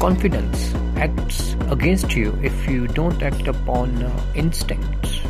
confidence acts against you if you don't act upon uh, instincts.